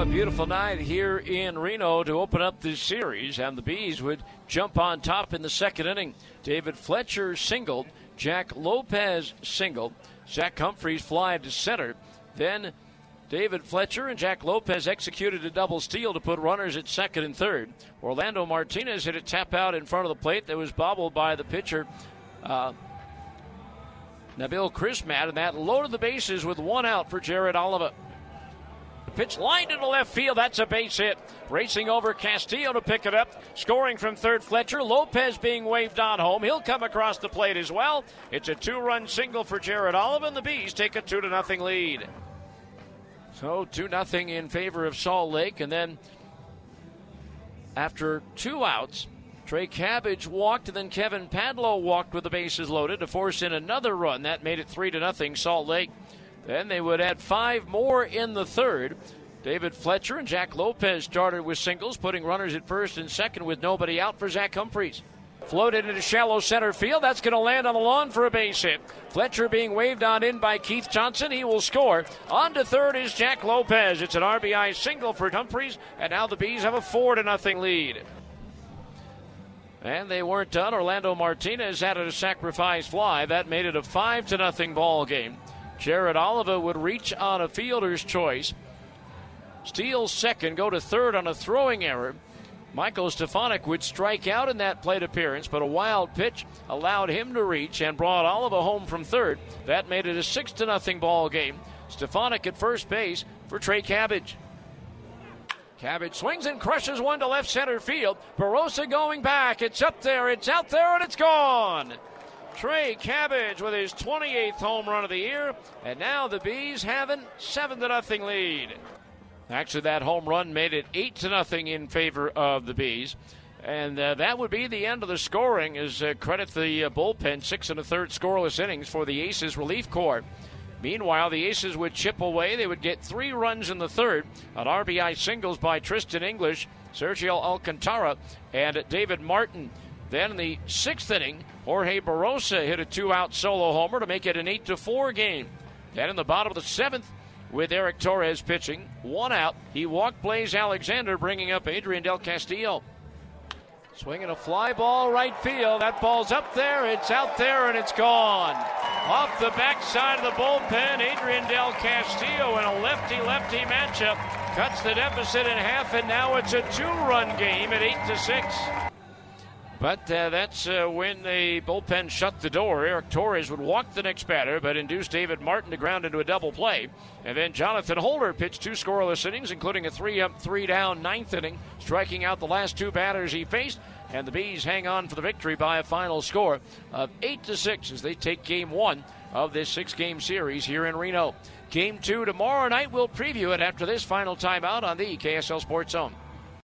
A beautiful night here in Reno to open up this series, and the Bees would jump on top in the second inning. David Fletcher singled, Jack Lopez singled, Zach Humphreys fly to center. Then David Fletcher and Jack Lopez executed a double steal to put runners at second and third. Orlando Martinez hit a tap out in front of the plate that was bobbled by the pitcher. Uh, Nabil Crismatt, and that loaded the bases with one out for Jared Oliva. Pitch lined into left field. That's a base hit. Racing over Castillo to pick it up. Scoring from third, Fletcher. Lopez being waved on home. He'll come across the plate as well. It's a two run single for Jared Oliva, and the Bees take a 2 to nothing lead. So 2 nothing in favor of Salt Lake. And then after two outs, Trey Cabbage walked, and then Kevin Padlo walked with the bases loaded to force in another run. That made it 3 to nothing Salt Lake. Then they would add five more in the third. David Fletcher and Jack Lopez started with singles, putting runners at first and second with nobody out for Zach Humphreys. Floated into shallow center field. That's going to land on the lawn for a base hit. Fletcher being waved on in by Keith Johnson. He will score. On to third is Jack Lopez. It's an RBI single for Humphreys, and now the Bees have a four to nothing lead. And they weren't done. Orlando Martinez added a sacrifice fly. That made it a five to nothing ball game. Jared Oliva would reach on a fielder's choice. Steals second, go to third on a throwing error. Michael Stefanic would strike out in that plate appearance, but a wild pitch allowed him to reach and brought Oliva home from third. That made it a six to nothing ball game. Stefanic at first base for Trey Cabbage. Cabbage swings and crushes one to left center field. Barrosa going back. It's up there, it's out there, and it's gone. Trey Cabbage with his 28th home run of the year, and now the Bees have a 7 to nothing lead. Actually, that home run made it 8 to nothing in favor of the Bees. And uh, that would be the end of the scoring. As uh, credit the uh, bullpen, six and a third scoreless innings for the Aces relief corps. Meanwhile, the Aces would chip away. They would get three runs in the third on RBI singles by Tristin English, Sergio Alcantara, and David Martin. Then in the sixth inning, Jorge Barrosa hit a two-out solo homer to make it an eight to four game. Then in the bottom of the seventh, with Eric Torres pitching, one out, he walked Blaze Alexander, bringing up Adrian Del Castillo. Swinging a fly ball right field. That ball's up there, it's out there, and it's gone. Off the backside of the bullpen, Adrian Del Castillo in a lefty-lefty matchup cuts the deficit in half, and now it's a two-run game at eight to six. But uh, that's uh, when the bullpen shut the door. Eric Torres would walk the next batter, but induced David Martin to ground into a double play. And then Jonathan Holder pitched two scoreless innings, including a three up, three down ninth inning, striking out the last two batters he faced. And the Bees hang on for the victory by a final score of eight to six as they take game one of this six game series here in Reno. Game two tomorrow night. We'll preview it after this final timeout on the KSL Sports Zone.